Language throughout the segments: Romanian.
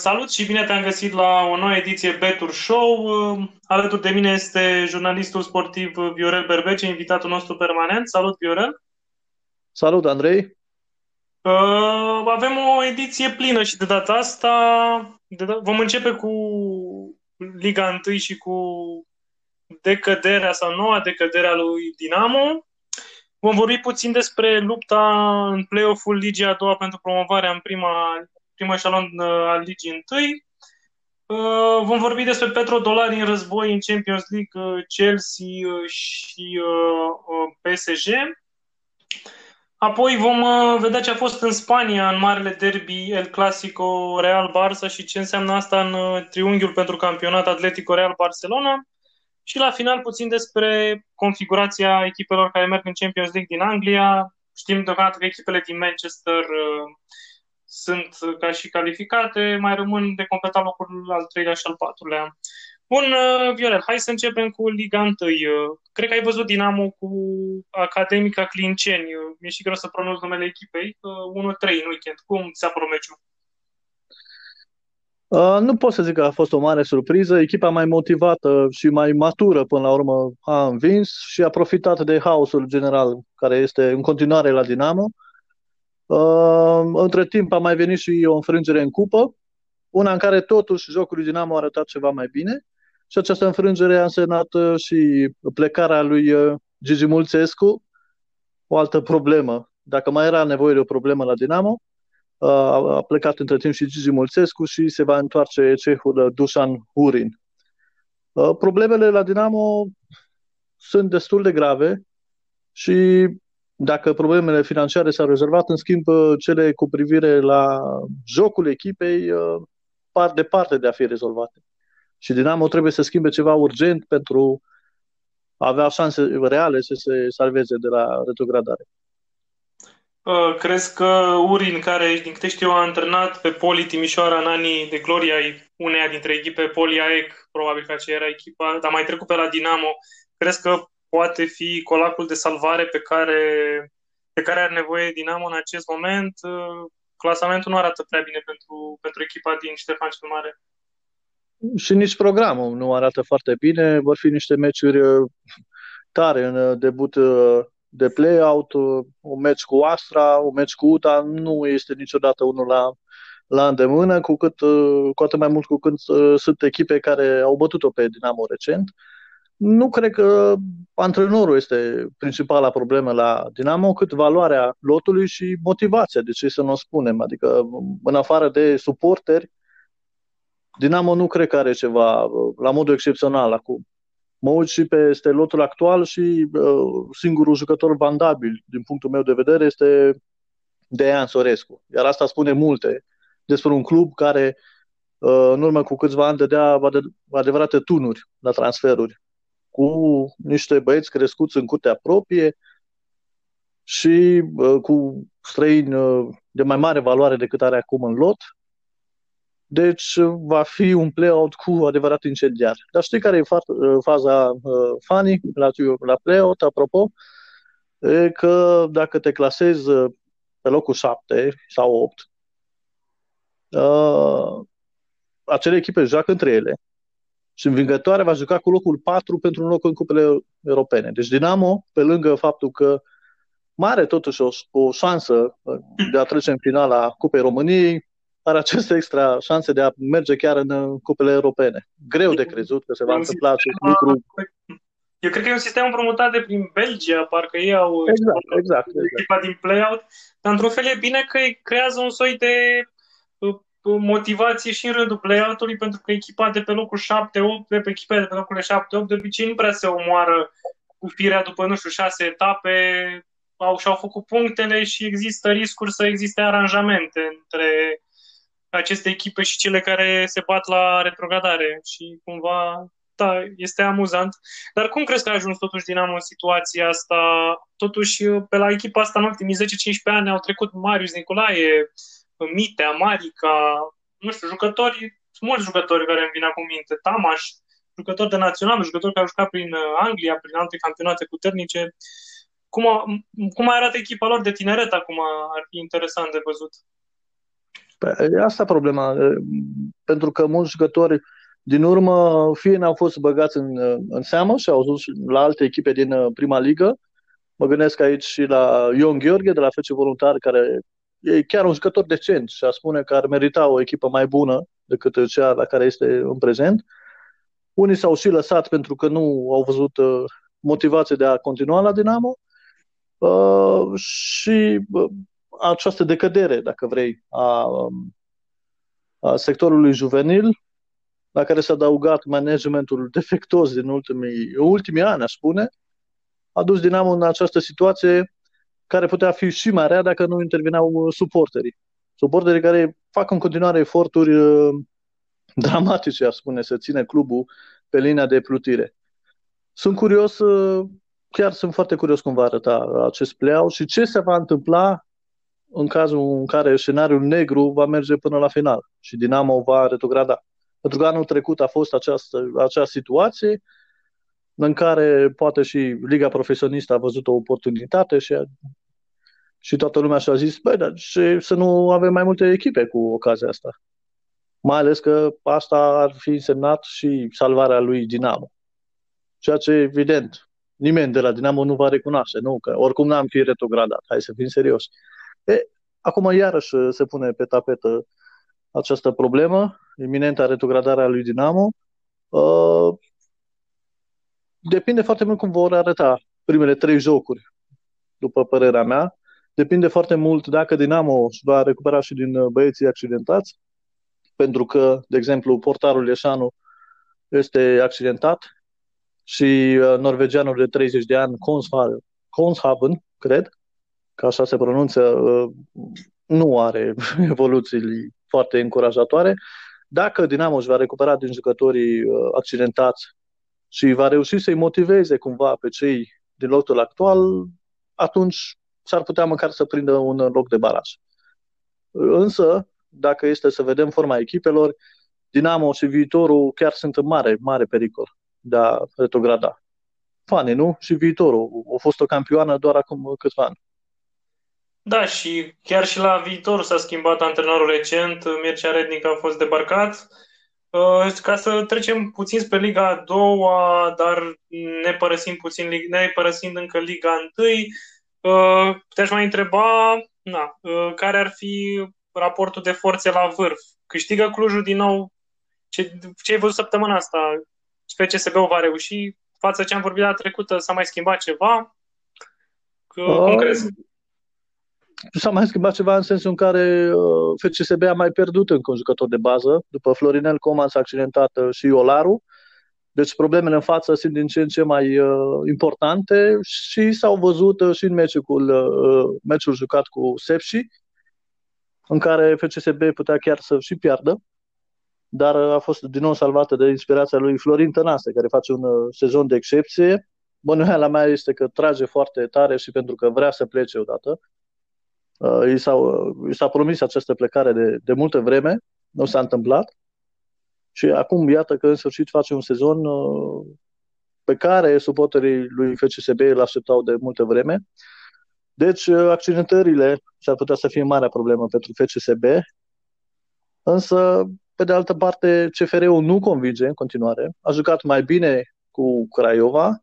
salut și bine te-am găsit la o nouă ediție Betur Show. Uh, alături de mine este jurnalistul sportiv Viorel Berbece, invitatul nostru permanent. Salut, Viorel! Salut, Andrei! Uh, avem o ediție plină și de data asta de da- vom începe cu Liga 1 și cu decăderea sau noua decădere a lui Dinamo. Vom vorbi puțin despre lupta în play-off-ul Ligii a doua pentru promovarea în prima, prima eșalon uh, al Ligii întâi. Uh, vom vorbi despre petrodolari în război în Champions League, uh, Chelsea și PSG. Apoi vom vedea ce a fost în Spania în marele derby El Clasico Real Barça și ce înseamnă asta în triunghiul pentru campionat Atletico Real Barcelona. Și la final puțin despre configurația echipelor care merg în Champions League din Anglia. Știm deocamdată că echipele din Manchester uh, sunt ca și calificate, mai rămân de completat locul al treilea și al patrulea. Bun, uh, Viorel, hai să începem cu Liga 1. Uh, cred că ai văzut Dinamo cu Academica Clinceni. Uh, mi-e și greu să pronunț numele echipei. 1-3 în weekend. Cum ți-a părut meciul? Uh, nu pot să zic că a fost o mare surpriză. Echipa mai motivată și mai matură până la urmă a învins și a profitat de haosul general care este în continuare la Dinamo. Uh, între timp a mai venit și o înfrângere în cupă, una în care totuși jocul lui Dinamo a arătat ceva mai bine și această înfrângere a însemnat uh, și plecarea lui uh, Gigi Mulțescu, o altă problemă. Dacă mai era nevoie de o problemă la Dinamo, a plecat între timp și Gigi Mulțescu și se va întoarce cehul Dusan Hurin. Problemele la Dinamo sunt destul de grave și dacă problemele financiare s-au rezolvat, în schimb, cele cu privire la jocul echipei par departe de a fi rezolvate. Și Dinamo trebuie să schimbe ceva urgent pentru a avea șanse reale să se salveze de la retrogradare. Uh, crezi că Urin, care, din câte știu, a antrenat pe Poli Timișoara în anii de gloria uneia dintre echipe, Poli AEC, probabil că aceea era echipa, dar mai trecut pe la Dinamo, crezi că poate fi colacul de salvare pe care, pe care are nevoie Dinamo în acest moment? Uh, clasamentul nu arată prea bine pentru, pentru echipa din Ștefan cel Mare. Și nici programul nu arată foarte bine. Vor fi niște meciuri uh, tare în debut de play-out, un meci cu Astra, un meci cu UTA, nu este niciodată unul la, la îndemână, cu, cât, cu atât mai mult cu cât uh, sunt echipe care au bătut-o pe Dinamo recent. Nu cred că antrenorul este principala problemă la Dinamo, cât valoarea lotului și motivația, de ce să nu o spunem. Adică, în afară de suporteri, Dinamo nu cred că are ceva la modul excepțional acum mă uit și peste lotul actual și uh, singurul jucător vandabil, din punctul meu de vedere, este Dejan Sorescu. Iar asta spune multe despre un club care uh, în urmă cu câțiva ani dădea adevărate tunuri la transferuri cu niște băieți crescuți în curtea proprie și uh, cu străini uh, de mai mare valoare decât are acum în lot deci va fi un play-out cu adevărat incendiar. Dar știi care e faza uh, funny la, la play-out, apropo? E că dacă te clasezi uh, pe locul 7 sau 8, uh, acele echipe joacă între ele și învingătoarea va juca cu locul 4 pentru un loc în cupele europene. Deci Dinamo, pe lângă faptul că mare totuși o, o șansă uh, de a trece în finala Cupei României, are aceste extra șanse de a merge chiar în cupele europene. Greu de crezut că se va întâmpla acest lucru. Eu cred că e un sistem împrumutat de prin Belgia, parcă ei au exact, exact, exact. echipa din play-out, dar într-un fel e bine că creează un soi de uh, motivație și în rândul play-out-ului, pentru că echipa de pe locul 7-8, de pe echipa de pe locul 7-8, de obicei nu prea se omoară cu firea după, nu știu, șase etape, au, și-au făcut punctele și există riscuri să existe aranjamente între aceste echipe și cele care se bat la retrogradare și cumva, da, este amuzant. Dar cum crezi că a ajuns totuși Dinamo în situația asta? Totuși, pe la echipa asta în ultimii 10-15 ani au trecut Marius Nicolae, Mitea, Marica, nu știu, jucători, mulți jucători care îmi vin acum minte, Tamaș, jucători de național, jucători care au jucat prin uh, Anglia, prin alte campionate puternice. Cum, a, cum arată echipa lor de tineret acum? Ar fi interesant de văzut. Păi, asta problema, pentru că mulți jucători din urmă fie n-au fost băgați în, în seamă și au dus la alte echipe din prima ligă. Mă gândesc aici și la Ion Gheorghe de la FC Voluntar, care e chiar un jucător decent și a spune că ar merita o echipă mai bună decât cea la care este în prezent. Unii s-au și lăsat pentru că nu au văzut motivație de a continua la Dinamo uh, și uh, această decădere, dacă vrei, a, a sectorului juvenil, la care s-a adăugat managementul defectos din ultimii, ultimii ani, aș spune, a dus Dinamo în această situație care putea fi și mai rea dacă nu interveneau suporterii. Suporterii care fac în continuare eforturi uh, dramatice, aș spune, să ține clubul pe linia de plutire. Sunt curios, uh, chiar sunt foarte curios cum va arăta acest play și ce se va întâmpla în cazul în care scenariul negru va merge până la final și Dinamo va retrograda. Pentru că anul trecut a fost această, acea situație în care poate și Liga Profesionistă a văzut o oportunitate și, a, și toată lumea și-a zis, băi, dar ce, să nu avem mai multe echipe cu ocazia asta. Mai ales că asta ar fi însemnat și salvarea lui Dinamo. Ceea ce, evident, nimeni de la Dinamo nu va recunoaște, nu? Că oricum n-am fi retrogradat. Hai să fim serioși. E, acum iarăși se pune pe tapetă această problemă, iminenta retrogradarea lui Dinamo. Uh, depinde foarte mult cum vor arăta primele trei jocuri, după părerea mea. Depinde foarte mult dacă Dinamo va recupera și din băieții accidentați, pentru că, de exemplu, portarul Ieșanu este accidentat și uh, norvegianul de 30 de ani, Konshaven, cred, că așa se pronunță, uh, nu are evoluții foarte încurajatoare. Dacă Dinamo își va recupera din jucătorii uh, accidentați și va reuși să-i motiveze cumva pe cei din locul actual, atunci s-ar putea măcar să prindă un loc de baraj. Însă, dacă este să vedem forma echipelor, Dinamo și viitorul chiar sunt în mare, mare pericol de a retrograda. Fani, nu? Și viitorul. A fost o campioană doar acum câțiva ani. Da, și chiar și la viitor s-a schimbat antrenorul recent, Mircea Rednic a fost debarcat. Uh, ca să trecem puțin spre Liga a doua, dar ne părăsim puțin, ne părăsind încă Liga 1, uh, te-aș mai întreba na, uh, care ar fi raportul de forțe la vârf. Câștigă Clujul din nou? Ce, ce ai văzut săptămâna asta? FCSB-ul va reuși? Față ce am vorbit la trecută, s-a mai schimbat ceva? Cum crezi? s-a mai schimbat ceva în sensul în care uh, FCSB a mai pierdut încă un jucător de bază. După Florinel Coman s-a accidentat uh, și Olaru. Deci problemele în față sunt din ce în ce mai uh, importante și s-au văzut uh, și în meciul, uh, meciul jucat cu Sepsi, în care FCSB putea chiar să și piardă, dar uh, a fost din nou salvată de inspirația lui Florin Tănase, care face un uh, sezon de excepție. Bănuiala mea este că trage foarte tare și pentru că vrea să plece odată. Uh, i, s-a, i s-a promis această plecare de, de multă vreme, nu s-a întâmplat și acum iată că în sfârșit face un sezon uh, pe care suporterii lui FCSB îl așteptau de multă vreme. Deci uh, accidentările s-ar putea să fie marea problemă pentru FCSB, însă pe de altă parte CFR-ul nu convinge în continuare. A jucat mai bine cu Craiova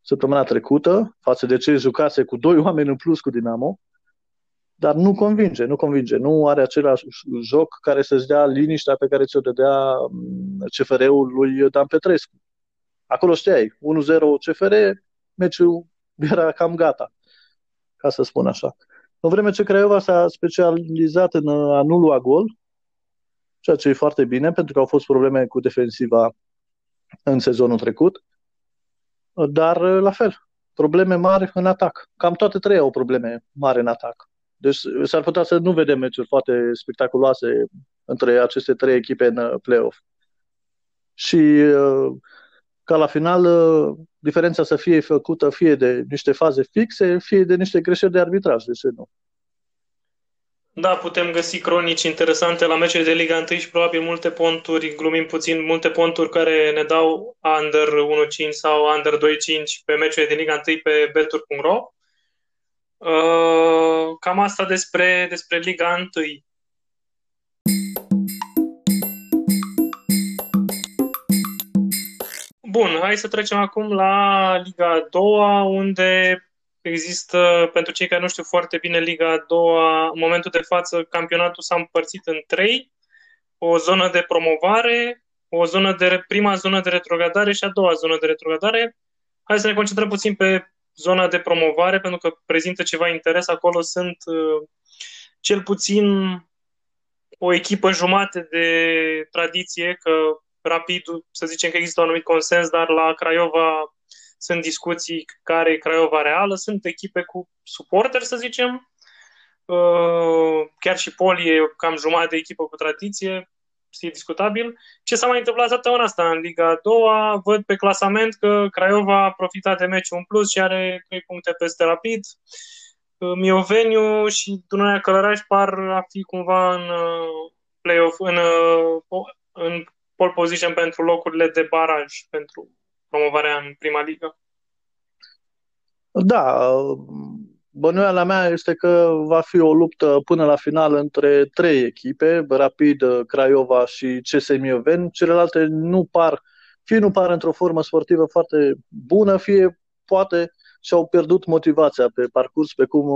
săptămâna trecută față de ce jucase cu doi oameni în plus cu Dinamo dar nu convinge, nu convinge. Nu are același joc care să-ți dea liniștea pe care ți-o dădea mm, CFR-ul lui Dan Petrescu. Acolo știai, 1-0 CFR, meciul era cam gata, ca să spun așa. În vreme ce Craiova s-a specializat în a nu lua gol, ceea ce e foarte bine, pentru că au fost probleme cu defensiva în sezonul trecut, dar la fel, probleme mari în atac. Cam toate trei au probleme mari în atac. Deci s-ar putea să nu vedem meciuri foarte spectaculoase între aceste trei echipe în uh, play-off. Și uh, ca la final uh, diferența să fie făcută fie de niște faze fixe, fie de niște greșeli de arbitraj, de ce nu? Da, putem găsi cronici interesante la meciuri de Liga 1 și probabil multe ponturi, glumim puțin, multe ponturi care ne dau under 1.5 sau under 2.5 pe meciuri de Liga 1 pe betur.ro. Uh, cam asta despre, despre Liga 1. Bun, hai să trecem acum la Liga 2, unde există, pentru cei care nu știu foarte bine Liga 2, în momentul de față campionatul s-a împărțit în trei, o zonă de promovare, o zonă de, prima zonă de retrogradare și a doua zonă de retrogradare. Hai să ne concentrăm puțin pe zona de promovare, pentru că prezintă ceva interes. Acolo sunt uh, cel puțin o echipă jumate de tradiție, că rapid, să zicem că există un anumit consens, dar la Craiova sunt discuții care e Craiova reală, sunt echipe cu suporteri, să zicem, uh, chiar și Poli e cam jumătate de echipă cu tradiție, e discutabil. Ce s-a mai întâmplat săptămâna asta în Liga a doua? Văd pe clasament că Craiova a profitat de meciul în plus și are 3 puncte peste Rapid. Uh, Mioveniu și Dunărea Călăraș par a fi cumva în uh, play-off, în, în pole position pentru locurile de baraj, pentru promovarea în prima ligă? Da, bănuiala mea este că va fi o luptă până la final între trei echipe, Rapid, Craiova și CS Mioven. Celelalte nu par, fie nu par într-o formă sportivă foarte bună, fie poate și-au pierdut motivația pe parcurs, pe cum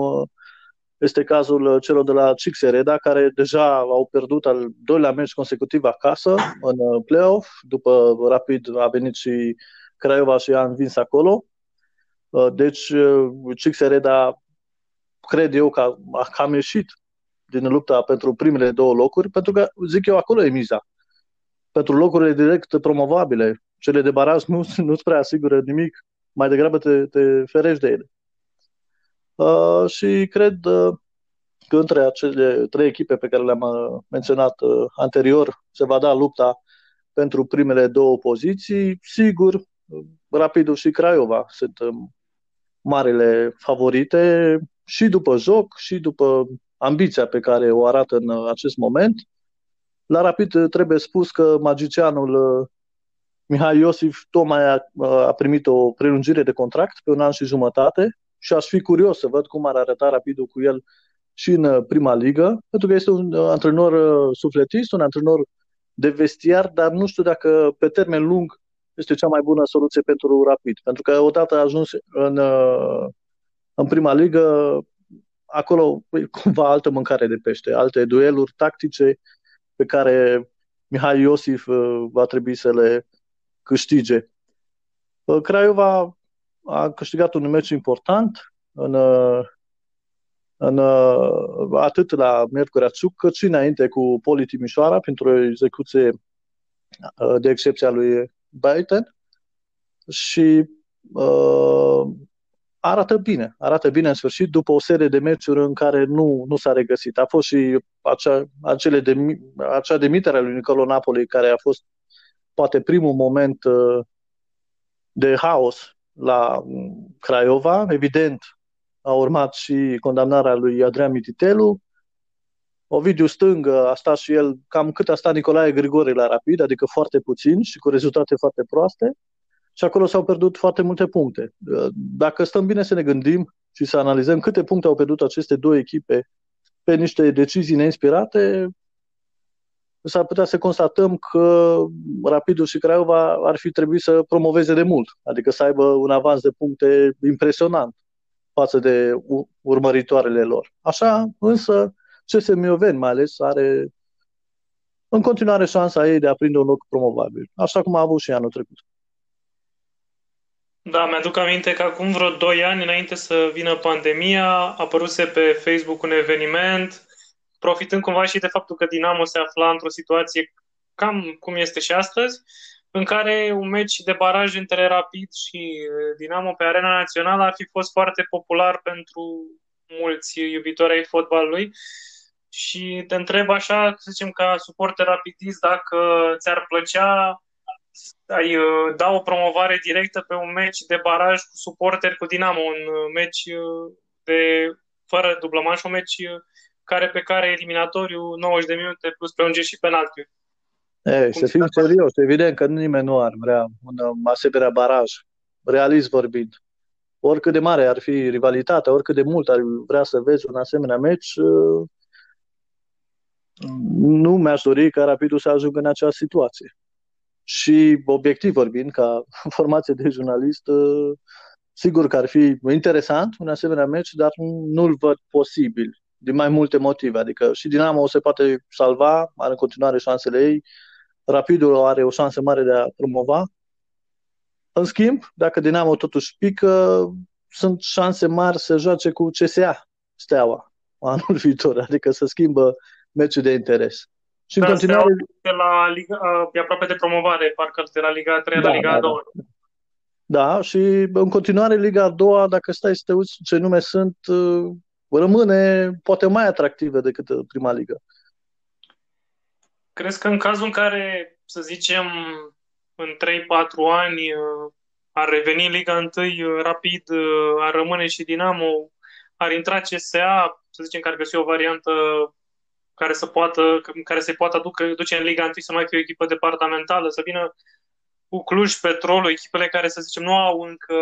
este cazul uh, celor de la Reda, care deja au pierdut al doilea meci consecutiv acasă în uh, play-off. După Rapid a venit și Craiova și a învins acolo. Uh, deci Reda cred eu că a cam ieșit din lupta pentru primele două locuri, pentru că, zic eu, acolo e miza. Pentru locurile direct promovabile, cele de baraj nu, nu-ți prea asigură nimic, mai degrabă te, te ferești de ele. Uh, și cred uh, că între acele trei echipe pe care le-am uh, menționat uh, anterior se va da lupta pentru primele două poziții. Sigur, Rapidul și Craiova sunt um, marile favorite și după joc și după ambiția pe care o arată în uh, acest moment. La Rapid trebuie spus că magicianul Mihai Iosif tocmai a, a primit o prelungire de contract pe un an și jumătate și aș fi curios să văd cum ar arăta Rapidul cu el și în uh, prima ligă, pentru că este un uh, antrenor uh, sufletist, un antrenor de vestiar, dar nu știu dacă pe termen lung este cea mai bună soluție pentru Rapid. Pentru că odată ajuns în, în prima ligă, acolo e cumva altă mâncare de pește, alte dueluri tactice pe care Mihai Iosif va trebui să le câștige. Craiova a câștigat un meci important în, în, atât la Miercurea Țuc, cât și înainte cu Poli Timișoara pentru o execuție uh, de excepție a lui Baiten și uh, arată bine, arată bine în sfârșit după o serie de meciuri în care nu, nu s-a regăsit. A fost și acea, acele de, acea demitere a lui Nicolo Napoli care a fost poate primul moment uh, de haos la Craiova. Evident, a urmat și condamnarea lui Adrian Mititelu. Ovidiu Stângă a stat și el cam cât a stat Nicolae Grigore la Rapid, adică foarte puțin și cu rezultate foarte proaste. Și acolo s-au pierdut foarte multe puncte. Dacă stăm bine să ne gândim și să analizăm câte puncte au pierdut aceste două echipe pe niște decizii neinspirate, s-ar putea să constatăm că Rapidul și Craiova ar fi trebuit să promoveze de mult, adică să aibă un avans de puncte impresionant față de urmăritoarele lor. Așa, însă, CS Mioven mai ales are în continuare șansa ei de a prinde un loc promovabil, așa cum a avut și anul trecut. Da, mi-aduc aminte că acum vreo 2 ani, înainte să vină pandemia, a apăruse pe Facebook un eveniment profitând cumva și de faptul că Dinamo se afla într-o situație cam cum este și astăzi, în care un meci de baraj între Rapid și Dinamo pe arena națională ar fi fost foarte popular pentru mulți iubitori ai fotbalului. Și te întreb așa, să zicem, ca suporter rapidist, dacă ți-ar plăcea ai da o promovare directă pe un meci de baraj cu suporteri cu Dinamo, un meci de fără dublămaș, un meci care pe care eliminatoriu 90 de minute plus prelungiri și penalti. Ei, să fim serios, evident că nimeni nu ar vrea un um, asemenea baraj, realist vorbind. Oricât de mare ar fi rivalitatea, oricât de mult ar vrea să vezi un asemenea meci, uh, nu mi-aș dori ca Rapidul să ajungă în acea situație. Și obiectiv vorbind, ca formație de jurnalist, sigur că ar fi interesant un asemenea meci, dar nu-l văd posibil din mai multe motive. Adică și Dinamo se poate salva, are în continuare șansele ei, Rapidul are o șansă mare de a promova. În schimb, dacă Dinamo totuși pică, sunt șanse mari să joace cu CSA, Steaua, anul viitor, adică să schimbă meciul de interes. Și da, în continuare... De la Liga, e aproape de promovare, parcă de la Liga 3 da, la Liga da, 2. Da. da, și în continuare Liga a doua, dacă stai să te uiți ce nume sunt, rămâne poate mai atractivă decât prima ligă. Crezi că în cazul în care, să zicem, în 3-4 ani ar reveni Liga 1 rapid, ar rămâne și Dinamo, ar intra CSA, să zicem că ar găsi o variantă care să poată, care se poată aducă, duce în Liga 1 să mai fie o echipă departamentală, să vină cu Cluj, Petrolul, echipele care, să zicem, nu au încă,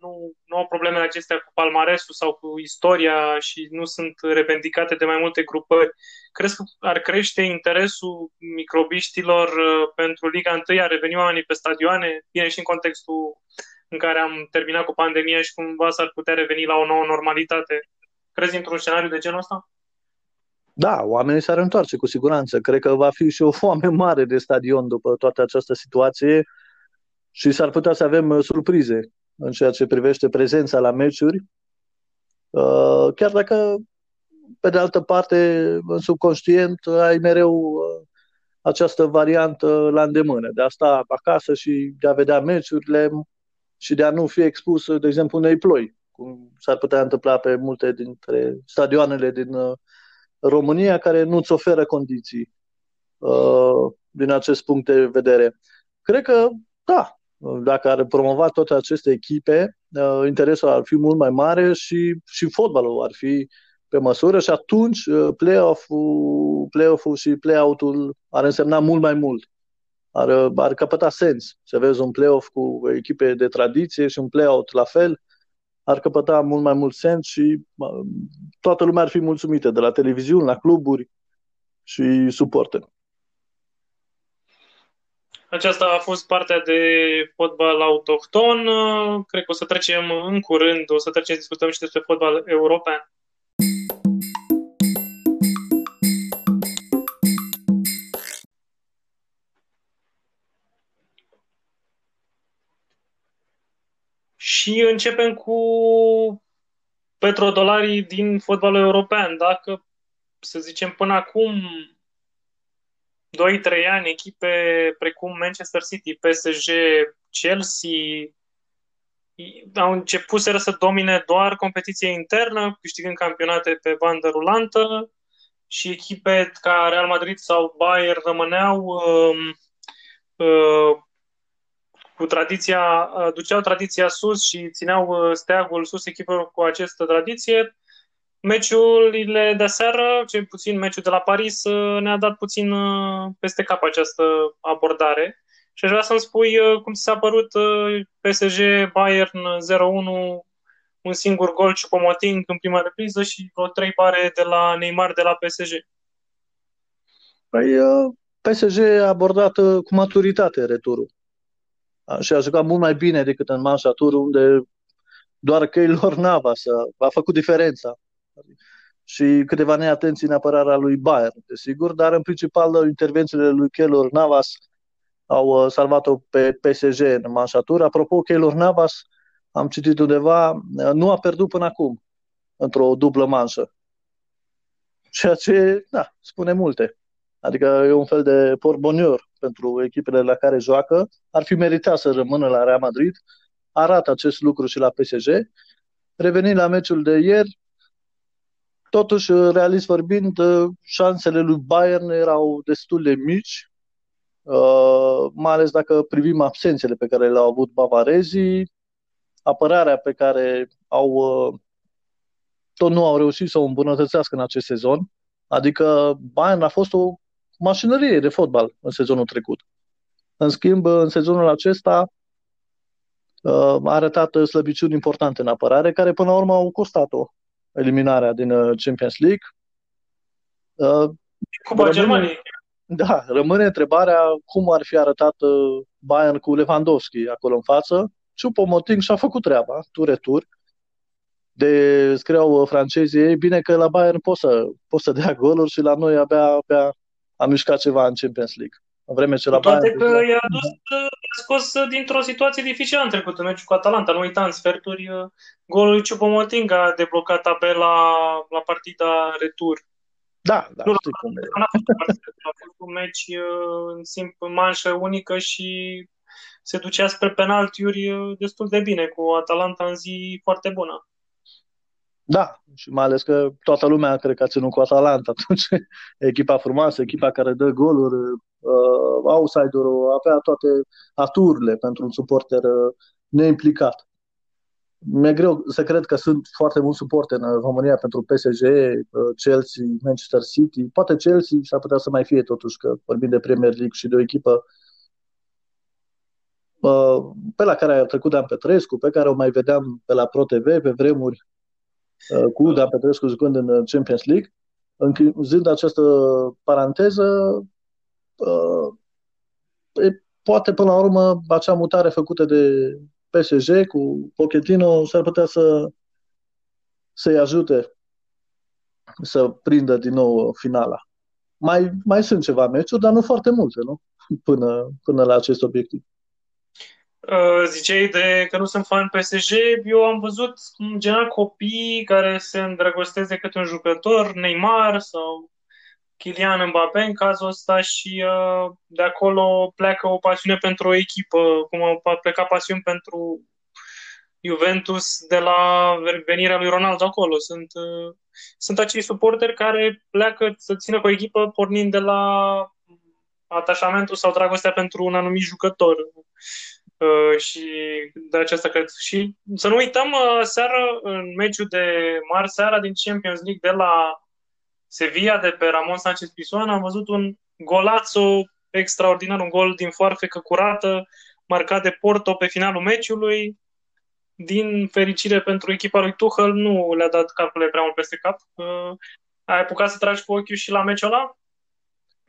nu, nu au problemele acestea cu palmaresul sau cu istoria și nu sunt revendicate de mai multe grupări. Crezi că ar crește interesul microbiștilor uh, pentru Liga 1? Ar reveni oamenii pe stadioane? Bine, și în contextul în care am terminat cu pandemia și cumva s-ar putea reveni la o nouă normalitate. Crezi într-un scenariu de genul ăsta? Da, oamenii s-ar întoarce cu siguranță. Cred că va fi și o foame mare de stadion după toată această situație și s-ar putea să avem uh, surprize în ceea ce privește prezența la meciuri. Uh, chiar dacă, pe de altă parte, în subconștient, ai mereu uh, această variantă la îndemână, de a sta acasă și de a vedea meciurile și de a nu fi expus, de exemplu, unei ploi, cum s-ar putea întâmpla pe multe dintre stadioanele din România, care nu-ți oferă condiții din acest punct de vedere. Cred că, da, dacă ar promova toate aceste echipe, uh, interesul ar fi mult mai mare și, și fotbalul ar fi pe măsură și atunci uh, play-off-ul, play-off-ul și play-out-ul ar însemna mult mai mult. Ar, uh, ar căpăta sens să vezi un play-off cu echipe de tradiție și un play-out la fel, ar căpăta mult mai mult sens și toată lumea ar fi mulțumită, de la televiziuni, la cluburi și suporteri. Aceasta a fost partea de fotbal autohton. Cred că o să trecem în curând, o să trecem să discutăm și despre fotbal european. Și începem cu petrodolarii din fotbalul european. Dacă, să zicem, până acum 2-3 ani echipe precum Manchester City, PSG, Chelsea au început să domine doar competiția internă, câștigând campionate pe bandă rulantă și echipe ca Real Madrid sau Bayern rămâneau uh, uh, cu tradiția, duceau tradiția sus și țineau uh, steagul sus echipelor cu această tradiție Meciurile de seară, cel puțin meciul de la Paris, uh, ne-a dat puțin uh, peste cap această abordare. Și aș vrea să-mi spui uh, cum ți s-a părut PSG Bayern 0-1, un singur gol Choupo-Moting în prima repriză și vreo trei bare de la Neymar de la PSG. Păi, PSG a abordat cu maturitate returul. Și a jucat mult mai bine decât în manșa unde doar Keylor Navas a făcut diferența și câteva neatenții în apărarea lui Bayern, desigur, dar în principal intervențiile lui Keylor Navas au uh, salvat-o pe PSG în manșatură. Apropo, Keylor Navas, am citit undeva, uh, nu a pierdut până acum într-o dublă manșă. Ceea ce, da, spune multe. Adică e un fel de porbonior pentru echipele la care joacă. Ar fi meritat să rămână la Real Madrid. Arată acest lucru și la PSG. Revenind la meciul de ieri, Totuși, uh, realist vorbind, uh, șansele lui Bayern erau destul de mici, uh, mai ales dacă privim absențele pe care le-au avut bavarezii, apărarea pe care au tot nu au reușit să o îmbunătățească în acest sezon. Adică Bayern a fost o mașinărie de fotbal în sezonul trecut. În schimb, în sezonul acesta a arătat slăbiciuni importante în apărare, care până la urmă au costat-o eliminarea din uh, Champions League. Uh, Cupa Germaniei. Da, rămâne întrebarea cum ar fi arătat uh, Bayern cu Lewandowski acolo în față. Choupo-Moting și-a făcut treaba, tur-retur. De scriau uh, francezii, e bine că la Bayern poți să, poți să dea goluri și la noi abia, abia a mișcat ceva în Champions League. În vreme ce la Toate Bayern... că i-a dus, i-a scos dintr-o situație dificilă în trecut, în meciul cu Atalanta. Nu uita, în sferturi, golul lui Ciupomoting a deblocat tabela la partida retur. Da, da, nu, știi cum e. a fost, a fost un meci în simp în manșă unică și se ducea spre penaltiuri destul de bine, cu Atalanta în zi foarte bună. Da, și mai ales că toată lumea cred că a ținut cu Atalanta atunci. Echipa frumoasă, echipa care dă goluri, uh, outsiderul avea toate aturile pentru un suporter uh, neimplicat. Mi-e greu să cred că sunt foarte mulți suporteri în România pentru PSG, uh, Chelsea, Manchester City. Poate Chelsea s-ar putea să mai fie totuși, că vorbim de Premier League și de o echipă uh, pe la care a trecut Dan Petrescu, pe care o mai vedeam pe la Pro TV pe vremuri, uh, cu Dan Petrescu jucând în Champions League. Închizând această paranteză, poate până la urmă acea mutare făcută de PSG cu Pochettino s-ar putea să să-i ajute să prindă din nou finala. Mai, mai sunt ceva meciuri, dar nu foarte multe, nu? Până, până la acest obiectiv. Uh, ziceai de că nu sunt fan PSG, eu am văzut în general copii care se îndrăgostesc de câte un jucător, Neymar sau Kylian Mbappé în cazul ăsta și uh, de acolo pleacă o pasiune pentru o echipă, cum a plecat pasiune pentru Juventus de la venirea lui Ronaldo acolo. Sunt, uh, sunt acei suporteri care pleacă să țină cu o echipă pornind de la atașamentul sau dragostea pentru un anumit jucător. Uh, și de aceasta cred. Și să nu uităm, uh, seara, în meciul de marți seara din Champions League de la Sevilla de pe Ramon Sanchez Pisuan, am văzut un golațo extraordinar, un gol din foarfecă curată, marcat de Porto pe finalul meciului. Din fericire pentru echipa lui Tuchel, nu le-a dat calculele prea mult peste cap. Uh, ai apucat să tragi cu ochiul și la meciul ăla?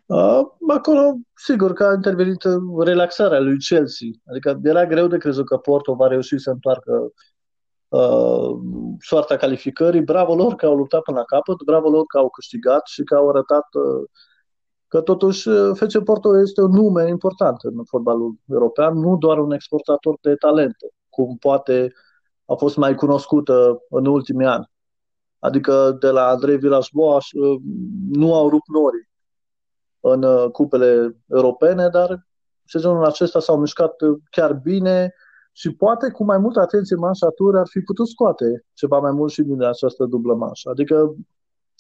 Uh, acolo, sigur că a intervenit relaxarea lui Chelsea. Adică era greu de crezut că Porto va reuși să întoarcă uh, soarta calificării. Bravo lor că au luptat până la capăt, bravo lor că au câștigat și că au arătat uh, că totuși uh, FC Porto este un nume important în fotbalul european, nu doar un exportator de talente, cum poate a fost mai cunoscută în ultimii ani. Adică de la Andrei Villas-Boas uh, nu au rupt norii în uh, cupele europene, dar sezonul acesta s-au mișcat chiar bine, și poate cu mai multă atenție manșatură ar fi putut scoate ceva mai mult și din această dublă manșă. Adică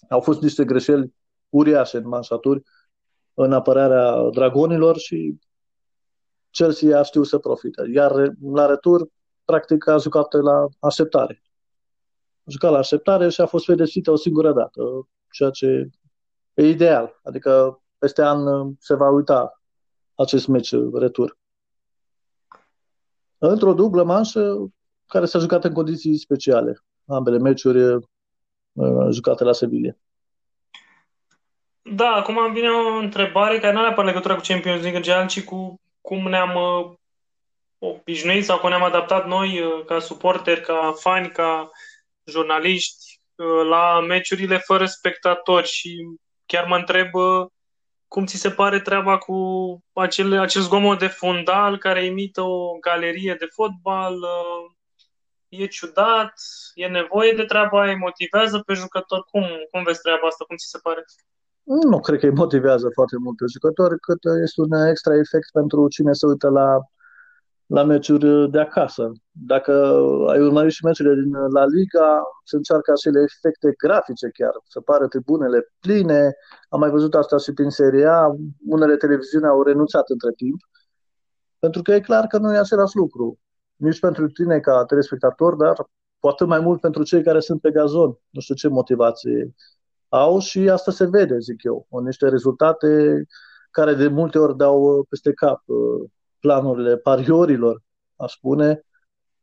au fost niște greșeli uriașe în manșaturi în apărarea dragonilor și Chelsea a știut să profite. Iar la retur, practic, a jucat la așteptare. A jucat la așteptare și a fost pedepsită o singură dată, ceea ce e ideal. Adică peste an se va uita acest meci retur într-o dublă manșă care s-a jucat în condiții speciale. Ambele meciuri uh, jucate la Sevilla. Da, acum îmi vine o întrebare care nu are legătură cu Champions League în general, ci cu cum ne-am uh, obișnuit sau cum ne-am adaptat noi uh, ca suporteri, ca fani, ca jurnaliști uh, la meciurile fără spectatori și chiar mă întreb uh, cum ți se pare treaba cu acel, acel zgomot de fundal care imită o galerie de fotbal? Uh, e ciudat? E nevoie de treaba aia? Motivează pe jucător? Cum, cum vezi treaba asta? Cum ți se pare? Nu cred că îi motivează foarte mult pe jucători, cât este un extra efect pentru cine se uită la la meciuri de acasă. Dacă ai urmărit și meciurile din La Liga, se încearcă acele efecte grafice chiar, să pară tribunele pline. Am mai văzut asta și prin Serie A. Unele televiziuni au renunțat între timp, pentru că e clar că nu e același lucru. Nici pentru tine ca telespectator, dar cu atât mai mult pentru cei care sunt pe gazon. Nu știu ce motivație au și asta se vede, zic eu, în niște rezultate care de multe ori dau peste cap planurile pariorilor, aș spune,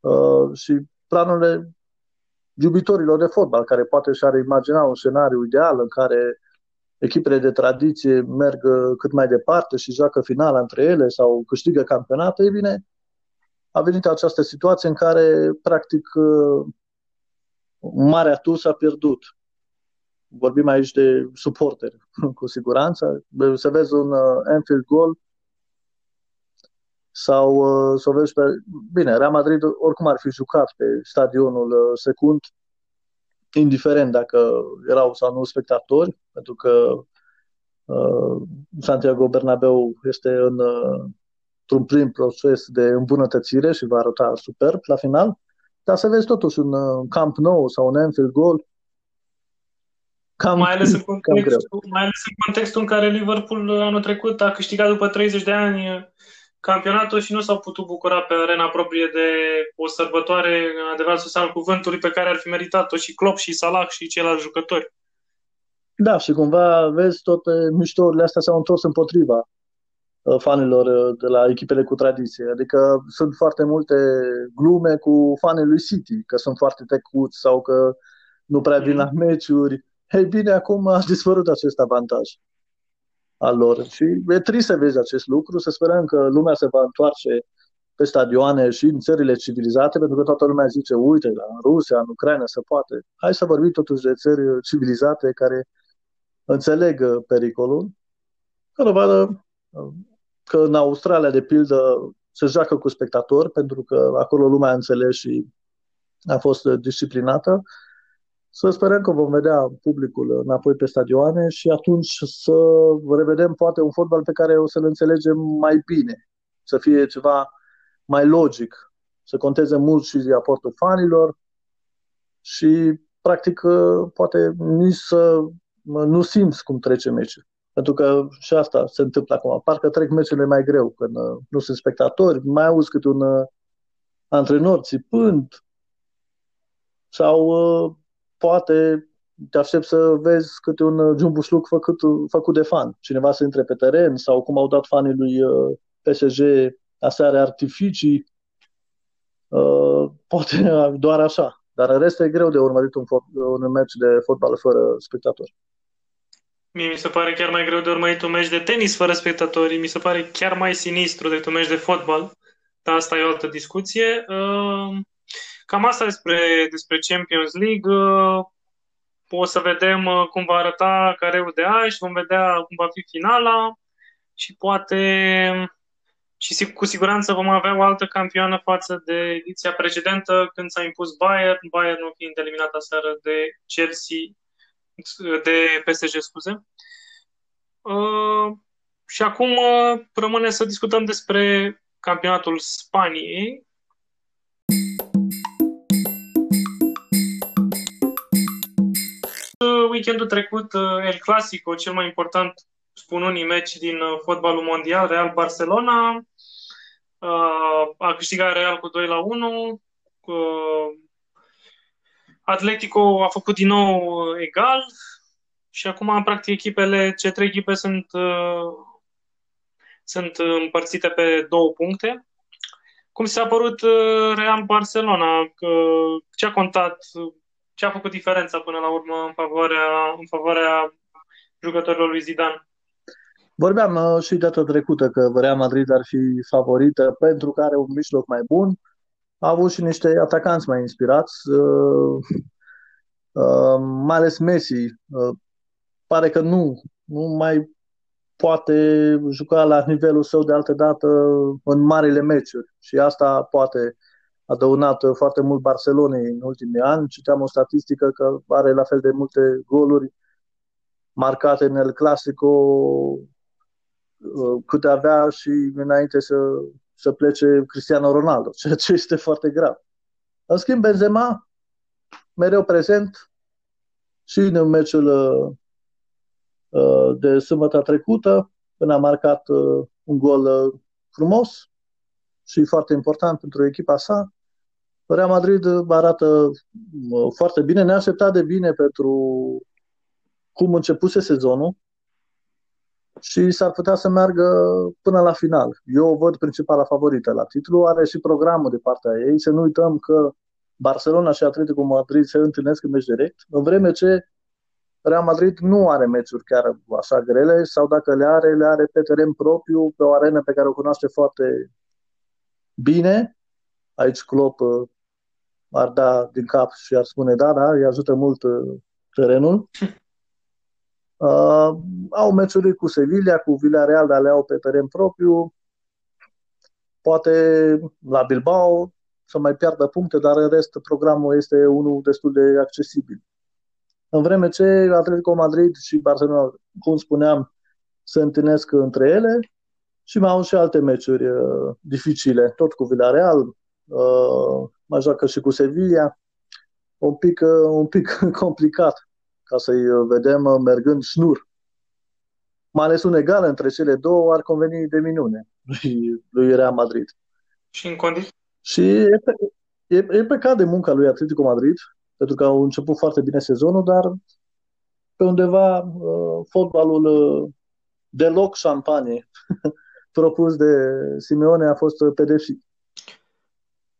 uh, și planurile iubitorilor de fotbal, care poate și-ar imagina un scenariu ideal în care echipele de tradiție merg cât mai departe și joacă finala între ele sau câștigă campionatul, e bine, a venit această situație în care, practic, marea tu s-a pierdut. Vorbim aici de suporteri, cu siguranță. Să vezi un Anfield Goal sau uh, să o vezi pe... Bine, Real Madrid oricum ar fi jucat pe stadionul uh, secund, indiferent dacă erau sau nu spectatori, pentru că uh, Santiago Bernabeu este în, uh, într-un prim proces de îmbunătățire și va arăta superb la final, dar să vezi totuși un uh, Camp Nou sau un Anfield Goal, Cam, mai, ales în contextul, mai ales în contextul în care Liverpool anul trecut a câștigat după 30 de ani campionatul și nu s-au putut bucura pe arena proprie de o sărbătoare în adevărat sus al cuvântului pe care ar fi meritat-o și Klopp și Salah și ceilalți jucători. Da, și cumva, vezi, toate miștourile astea s-au întors împotriva uh, fanilor uh, de la echipele cu tradiție. Adică sunt foarte multe glume cu fanii lui City, că sunt foarte tecuți sau că nu prea vin la mm. meciuri. Ei bine, acum a dispărut acest avantaj al lor. Și e trist să vezi acest lucru, să sperăm că lumea se va întoarce pe stadioane și în țările civilizate, pentru că toată lumea zice, uite, la Rusia, în Ucraina se poate. Hai să vorbim totuși de țări civilizate care înțeleg uh, pericolul, care vadă uh, că în Australia, de pildă, se joacă cu spectatori, pentru că acolo lumea a înțeles și a fost disciplinată să sperăm că vom vedea publicul înapoi pe stadioane și atunci să revedem poate un fotbal pe care o să-l înțelegem mai bine, să fie ceva mai logic, să conteze mult și aportul fanilor și practic poate nici să nu simți cum trece meciul. Pentru că și asta se întâmplă acum. Parcă trec meciurile mai greu când nu sunt spectatori, mai auzi câte un uh, antrenor țipând sau uh, poate te aștept să vezi câte un uh, jumbușluc făcut, făcut de fan. Cineva să intre pe teren sau cum au dat fanii lui uh, PSG aseară artificii. Uh, poate doar așa. Dar în rest e greu de urmărit un, un meci de fotbal fără spectatori. Mie mi se pare chiar mai greu de urmărit un meci de tenis fără spectatori. Mi se pare chiar mai sinistru decât un meci de fotbal. Dar asta e o altă discuție. Uh, Cam asta despre, despre Champions League. O să vedem uh, cum va arăta careul de azi, vom vedea cum va fi finala și poate și cu siguranță vom avea o altă campioană față de ediția precedentă când s-a impus Bayern, Bayern nu fiind eliminat aseară de Chelsea, de PSG, scuze. Uh, și acum uh, rămâne să discutăm despre campionatul Spaniei, weekendul trecut uh, El Clasico, cel mai important, spun unii, meci din uh, fotbalul mondial, Real Barcelona, uh, a câștigat Real cu 2 la 1, Atletico a făcut din nou egal și acum, practic, echipele, ce trei echipe sunt, sunt împărțite pe două puncte. Cum s-a părut Real Barcelona? Ce a contat ce a făcut diferența până la urmă în favoarea, în favoarea jucătorilor lui Zidane? Vorbeam uh, și data trecută că Real Madrid ar fi favorită pentru că are un mijloc mai bun. A avut și niște atacanți mai inspirați, uh, uh, mai ales Messi. Uh, pare că nu, nu mai poate juca la nivelul său de altă dată în marile meciuri și asta poate a dăunat foarte mult Barcelonei în ultimii ani. Citeam o statistică că are la fel de multe goluri marcate în El Clasico uh, câte avea și înainte să, să plece Cristiano Ronaldo, ceea ce este foarte grav. În schimb, Benzema, mereu prezent și în meciul uh, de sâmbătă trecută, când a marcat uh, un gol frumos și foarte important pentru echipa sa. Real Madrid arată foarte bine, ne-a așteptat de bine pentru cum începuse sezonul și s-ar putea să meargă până la final. Eu o văd principala favorită la titlu, are și programul de partea ei. Să nu uităm că Barcelona și Atletico Madrid se întâlnesc în meci direct, în vreme ce Real Madrid nu are meciuri chiar așa grele sau dacă le are, le are pe teren propriu, pe o arenă pe care o cunoaște foarte bine. Aici Klopp uh, ar da din cap și ar spune da, da, îi ajută mult uh, terenul. Uh, au meciuri cu Sevilla, cu Villarreal, dar le au pe teren propriu. Poate la Bilbao să mai piardă puncte, dar în rest programul este unul destul de accesibil. În vreme ce Atletico Madrid și Barcelona, cum spuneam, se întâlnesc între ele și mai au și alte meciuri uh, dificile, tot cu Villarreal, uh, mai joacă și cu Sevilla, un pic, uh, un pic complicat ca să-i uh, vedem uh, mergând șnur. Mai ales un egal între cele două ar conveni de minune lui, lui Real Madrid. Și în condiții? Și e, pe, e, e păcat de munca lui Atletico Madrid, pentru că au început foarte bine sezonul, dar pe undeva uh, fotbalul uh, deloc șampanie propus de Simeone a fost pedepsit.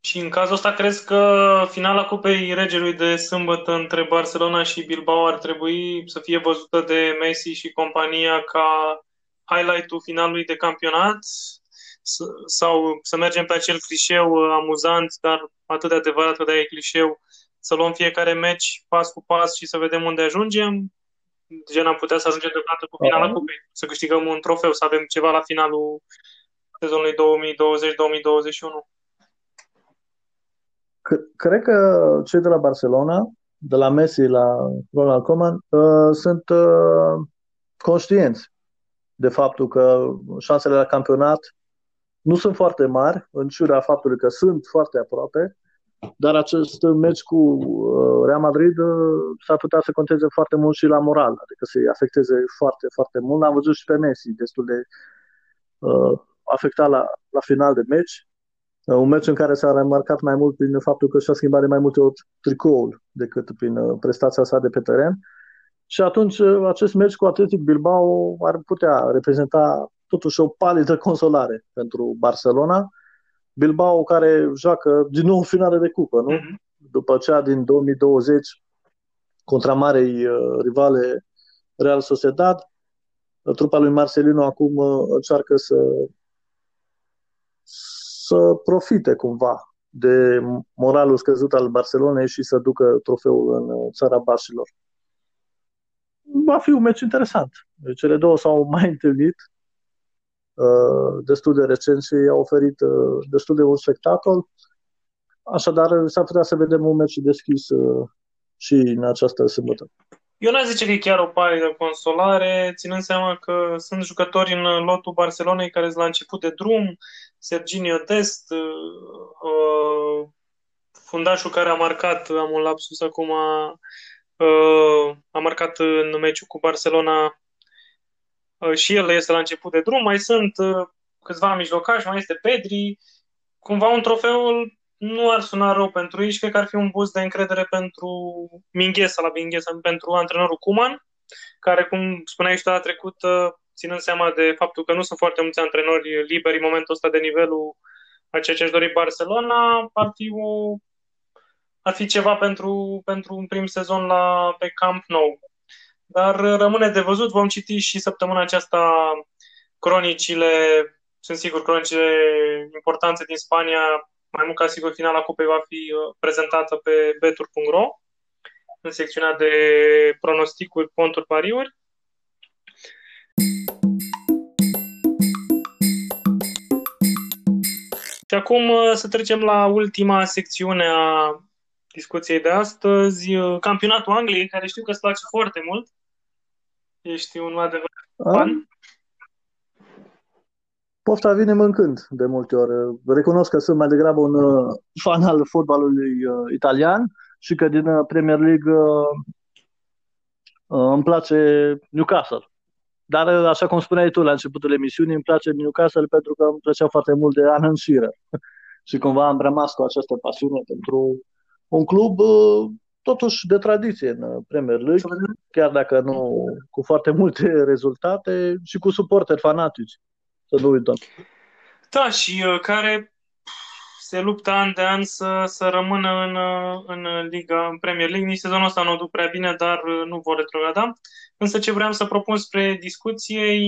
Și în cazul ăsta crezi că finala Cupei Regelui de sâmbătă între Barcelona și Bilbao ar trebui să fie văzută de Messi și compania ca highlight-ul finalului de campionat? Sau să mergem pe acel clișeu amuzant, dar atât de adevărat că de e clișeu, să luăm fiecare meci pas cu pas și să vedem unde ajungem? Gen am putea să ajungem deodată cu finala Cupei, să câștigăm un trofeu, să avem ceva la finalul sezonului 2020-2021. Cred că cei de la Barcelona, de la Messi la Ronald Koeman, uh, sunt uh, conștienți de faptul că șansele la campionat nu sunt foarte mari, în ciuda faptului că sunt foarte aproape, dar acest meci cu uh, Real Madrid uh, s-ar putea să conteze foarte mult și la moral, adică să-i afecteze foarte, foarte mult. Am văzut și pe Messi destul de uh, afectat la, la final de meci. Uh, un meci în care s-a remarcat mai mult prin faptul că și-a schimbat de mai multe ori tricoul decât prin uh, prestația sa de pe teren. Și atunci uh, acest meci cu Atletic Bilbao ar putea reprezenta totuși o palidă consolare pentru Barcelona. Bilbao care joacă din nou finale de cupă, nu? Mm-hmm. După cea din 2020 contra marei rivale Real Sociedad. Trupa lui Marcelino acum încearcă să să profite cumva de moralul scăzut al Barcelonei și să ducă trofeul în uh, țara Bașilor. Va fi un meci interesant. Cele două s-au mai întâlnit uh, destul de recent și i-au oferit uh, destul de un spectacol. Așadar, s-ar putea să vedem un meci deschis și în această sâmbătă. Eu n-aș zice că e chiar o de consolare, ținând seama că sunt jucători în lotul Barcelonei care sunt la început de drum, Serginio Dest, uh, uh, fundașul care a marcat, am un lapsus acum, uh, a marcat în meciul cu Barcelona și el este la început de drum. Mai sunt câțiva mijlocași, mai este Pedri. Cumva un trofeu nu ar suna rău pentru ei și cred că ar fi un boost de încredere pentru Minghesa la Minghesa, pentru antrenorul Cuman, care, cum spuneai și data trecută, ținând seama de faptul că nu sunt foarte mulți antrenori liberi în momentul ăsta de nivelul a ceea ce aș dori Barcelona, ar fi, o, ar fi ceva pentru, pentru un prim sezon la, pe Camp Nou. Dar rămâne de văzut, vom citi și săptămâna aceasta cronicile, sunt sigur, cronicile importante din Spania, mai mult ca sigur finala cupei va fi uh, prezentată pe betur.ro în secțiunea de pronosticuri, conturi, pariuri. Și acum uh, să trecem la ultima secțiune a discuției de astăzi, uh, campionatul Angliei, care știu că îți place foarte mult. Ești un adevărat fan. Pofta vine mâncând de multe ori. Recunosc că sunt mai degrabă un uh, fan al fotbalului italian și că din Premier League îmi place Newcastle. Dar, așa cum spuneai tu la începutul emisiunii, îmi place Newcastle pentru că îmi plăcea foarte mult de Alan Shearer. și cumva am rămas cu această pasiune pentru un club uh, totuși de tradiție în Premier League, chiar dacă nu cu foarte multe rezultate și cu suporteri fanatici, să nu uităm. Da, și uh, care se luptă an de an să, să rămână în, în Liga, în Premier League. Nici sezonul ăsta nu o duc prea bine, dar nu vor retrograda. Însă ce vreau să propun spre discuție,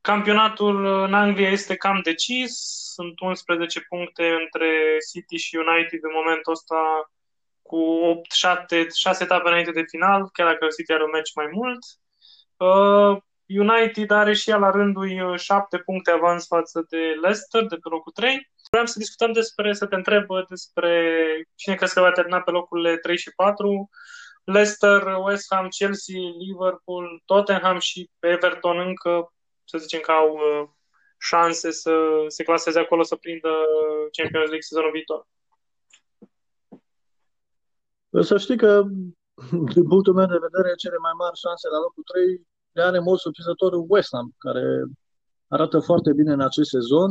campionatul în Anglia este cam decis, sunt 11 puncte între City și United în momentul ăsta cu 8, 7, 6 etape înainte de final, chiar dacă City are un meci mai mult. Uh, United are și ea la rândul 7 puncte avans față de Leicester, de pe locul 3. Vreau să discutăm despre, să te întreb despre cine crezi că va termina pe locurile 3 și 4. Leicester, West Ham, Chelsea, Liverpool, Tottenham și Everton încă, să zicem că au uh, șanse să se claseze acolo să prindă Champions League sezonul viitor. Să știi că, din punctul meu de vedere, cele mai mari șanse la locul 3 le are mod surprinzător West Ham, care arată foarte bine în acest sezon.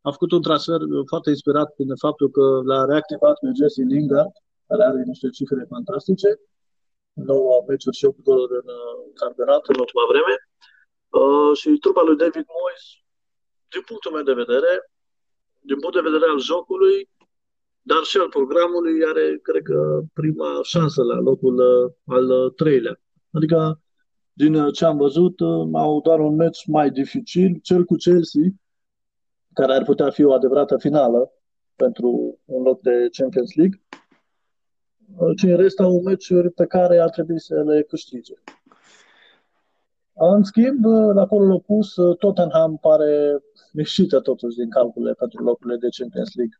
A făcut un transfer foarte inspirat prin faptul că l-a reactivat pe Jesse Lingard, care are niște cifre fantastice. 9 meciuri și 8 goluri în campionat în ultima vreme. Uh, și trupa lui David Moyes, din punctul meu de vedere, din punct de vedere al jocului, dar și al programului, are, cred că, prima șansă la locul uh, al uh, treilea. Adică din uh, ce am văzut, uh, au doar un meci mai dificil, cel cu Chelsea, care ar putea fi o adevărată finală pentru un loc de Champions League. Și uh, în rest au meciuri pe care ar trebui să le câștige. În schimb, la polul opus, Tottenham pare ieșită totuși din calculele pentru locurile de Champions League.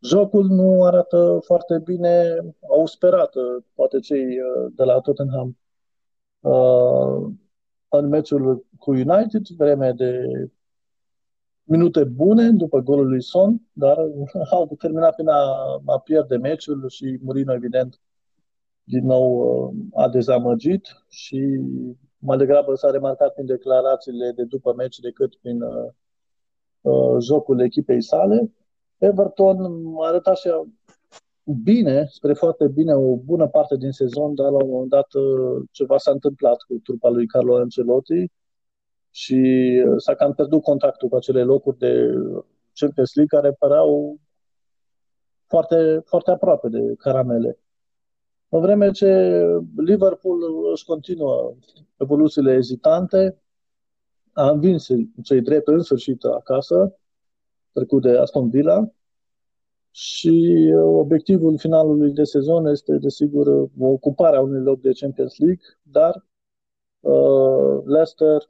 Jocul nu arată foarte bine, au sperat poate cei de la Tottenham uh, în meciul cu United, vreme de minute bune după golul lui Son, dar au terminat prin a, a pierde meciul și Mourinho, evident, din nou uh, a dezamăgit și mai degrabă s-a remarcat prin declarațiile de după meci decât prin uh, uh, jocul echipei sale. Everton a arătat și bine, spre foarte bine, o bună parte din sezon, dar la un moment dat uh, ceva s-a întâmplat cu trupa lui Carlo Ancelotti și uh, s-a cam pierdut contactul cu acele locuri de Champions League care păreau foarte, foarte aproape de caramele. În vreme ce Liverpool își continuă evoluțiile ezitante, a învins cei drept în sfârșit acasă, trecut de Aston Villa, și uh, obiectivul finalului de sezon este, desigur, ocuparea unui loc de Champions League, dar uh, Leicester,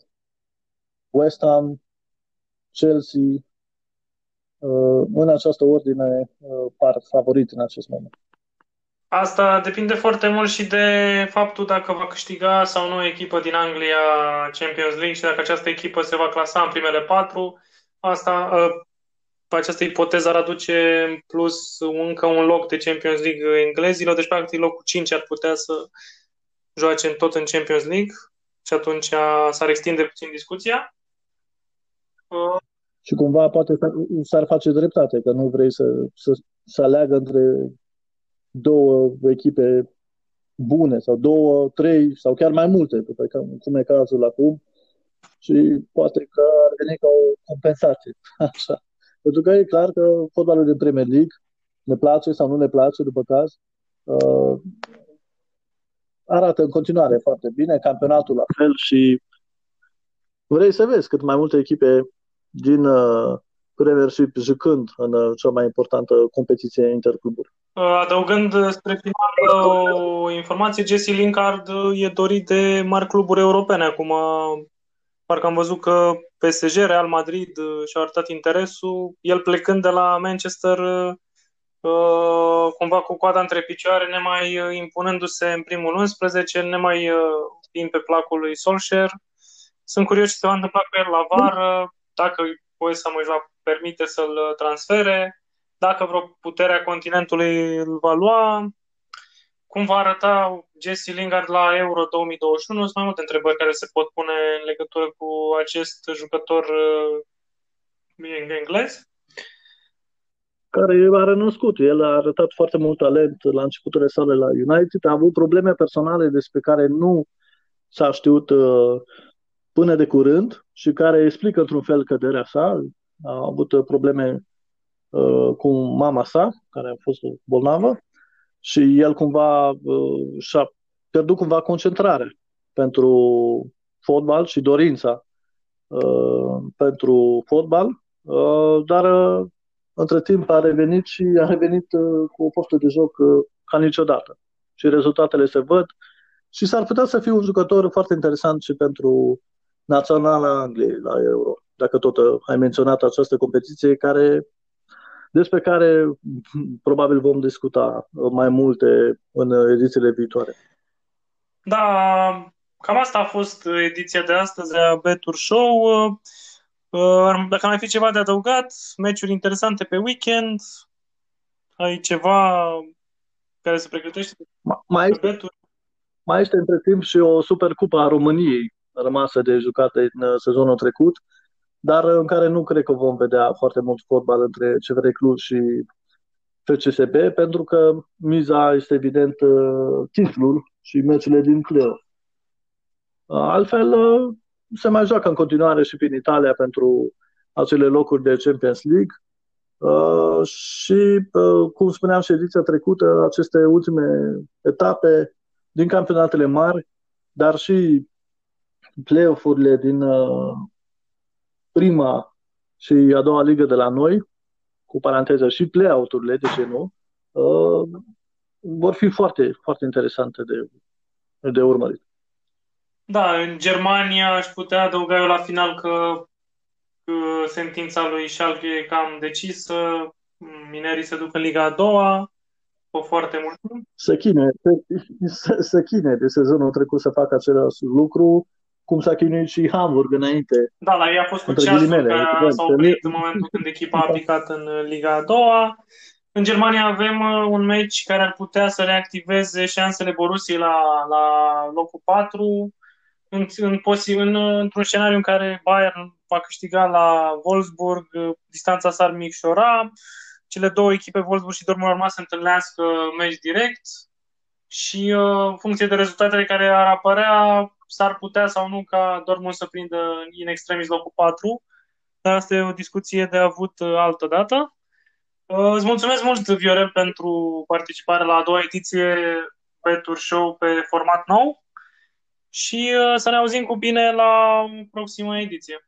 West Ham, Chelsea, uh, în această ordine, uh, par favorit în acest moment. Asta depinde foarte mult și de faptul dacă va câștiga sau nu o echipă din Anglia Champions League și dacă această echipă se va clasa în primele patru. Asta, uh, această ipoteză ar aduce în plus încă un loc de Champions League englezilor, deci practic locul 5 ar putea să joace tot în Champions League și atunci s-ar extinde puțin discuția. Și cumva poate s-ar face dreptate, că nu vrei să, să, să aleagă între două echipe bune sau două, trei sau chiar mai multe, cum e cazul acum, și poate că ar veni ca o compensație. Așa. Pentru că e clar că fotbalul de Premier League ne place sau nu ne place, după caz, uh, arată în continuare foarte bine, campionatul la fel și vrei să vezi cât mai multe echipe din uh, Premiership jucând în uh, cea mai importantă competiție intercluburi. Uh, adăugând spre final o informație, Jesse Linkard e dorit de mari cluburi europene. Acum Parcă am văzut că PSG, Real Madrid uh, și-au arătat interesul. El plecând de la Manchester uh, cumva cu coada între picioare, nemai uh, impunându-se în primul 11, nemai fiind pe placul lui Solskjaer. Sunt curios ce se va întâmpla cu el la vară, dacă să mă va permite să-l transfere, dacă vreo putere a continentului îl va lua, cum va arăta Jesse Lingard la Euro 2021? Sunt mai multe întrebări care se pot pune în legătură cu acest jucător uh, englez. Care a renăscut. El a arătat foarte mult talent la începuturile sale la United. A avut probleme personale despre care nu s-a știut uh, până de curând și care explică într-un fel căderea sa. A avut probleme uh, cu mama sa, care a fost bolnavă, și el cumva uh, și-a pierdut cumva concentrare pentru fotbal și dorința uh, pentru fotbal, uh, dar uh, între timp a revenit și a revenit uh, cu o postă de joc uh, ca niciodată. Și rezultatele se văd și s-ar putea să fie un jucător foarte interesant și pentru naționala Angliei la Euro. Dacă tot uh, ai menționat această competiție care despre care probabil vom discuta mai multe în edițiile viitoare. Da, cam asta a fost ediția de astăzi a Betur Show. Uh, dacă mai fi ceva de adăugat, meciuri interesante pe weekend, ai ceva care se pregătește? Mai este, mai este între timp și o supercupă a României rămasă de jucate în uh, sezonul trecut, dar în care nu cred că vom vedea foarte mult fotbal între CFR Cluj și FCSB, pentru că miza este evident uh, titlul și meciurile din play Altfel, se mai joacă în continuare și prin Italia pentru acele locuri de Champions League. Uh, și, uh, cum spuneam și ediția trecută, aceste ultime etape din campionatele mari, dar și play-off-urile din uh, prima și a doua ligă de la noi, cu paranteză și play-out-urile, de ce nu, uh, vor fi foarte, foarte interesante de, de urmărit. Da, în Germania aș putea adăuga eu la final că, că sentința lui Schalke e cam decisă, minerii se duc în Liga a doua, o foarte mult. Se chine, se, se chine de sezonul trecut să facă același lucru, cum s-a chinuit și Hamburg înainte. Da, la ei a fost cu ceasul care s-a oprit în momentul când echipa a picat în Liga a doua. În Germania avem uh, un meci care ar putea să reactiveze șansele Borussiei la, la locul 4 în, în, în, într-un scenariu în care Bayern va câștiga la Wolfsburg, distanța s-ar micșora, cele două echipe, Wolfsburg și Dortmund, urma să întâlnească meci direct și uh, în funcție de rezultatele care ar apărea, s-ar putea sau nu ca Dortmund să prindă în extremis locul 4, dar asta e o discuție de avut uh, altă dată. Uh, îți mulțumesc mult, Viorel, pentru participarea la a doua ediție Betur Show pe format nou și uh, să ne auzim cu bine la proxima ediție.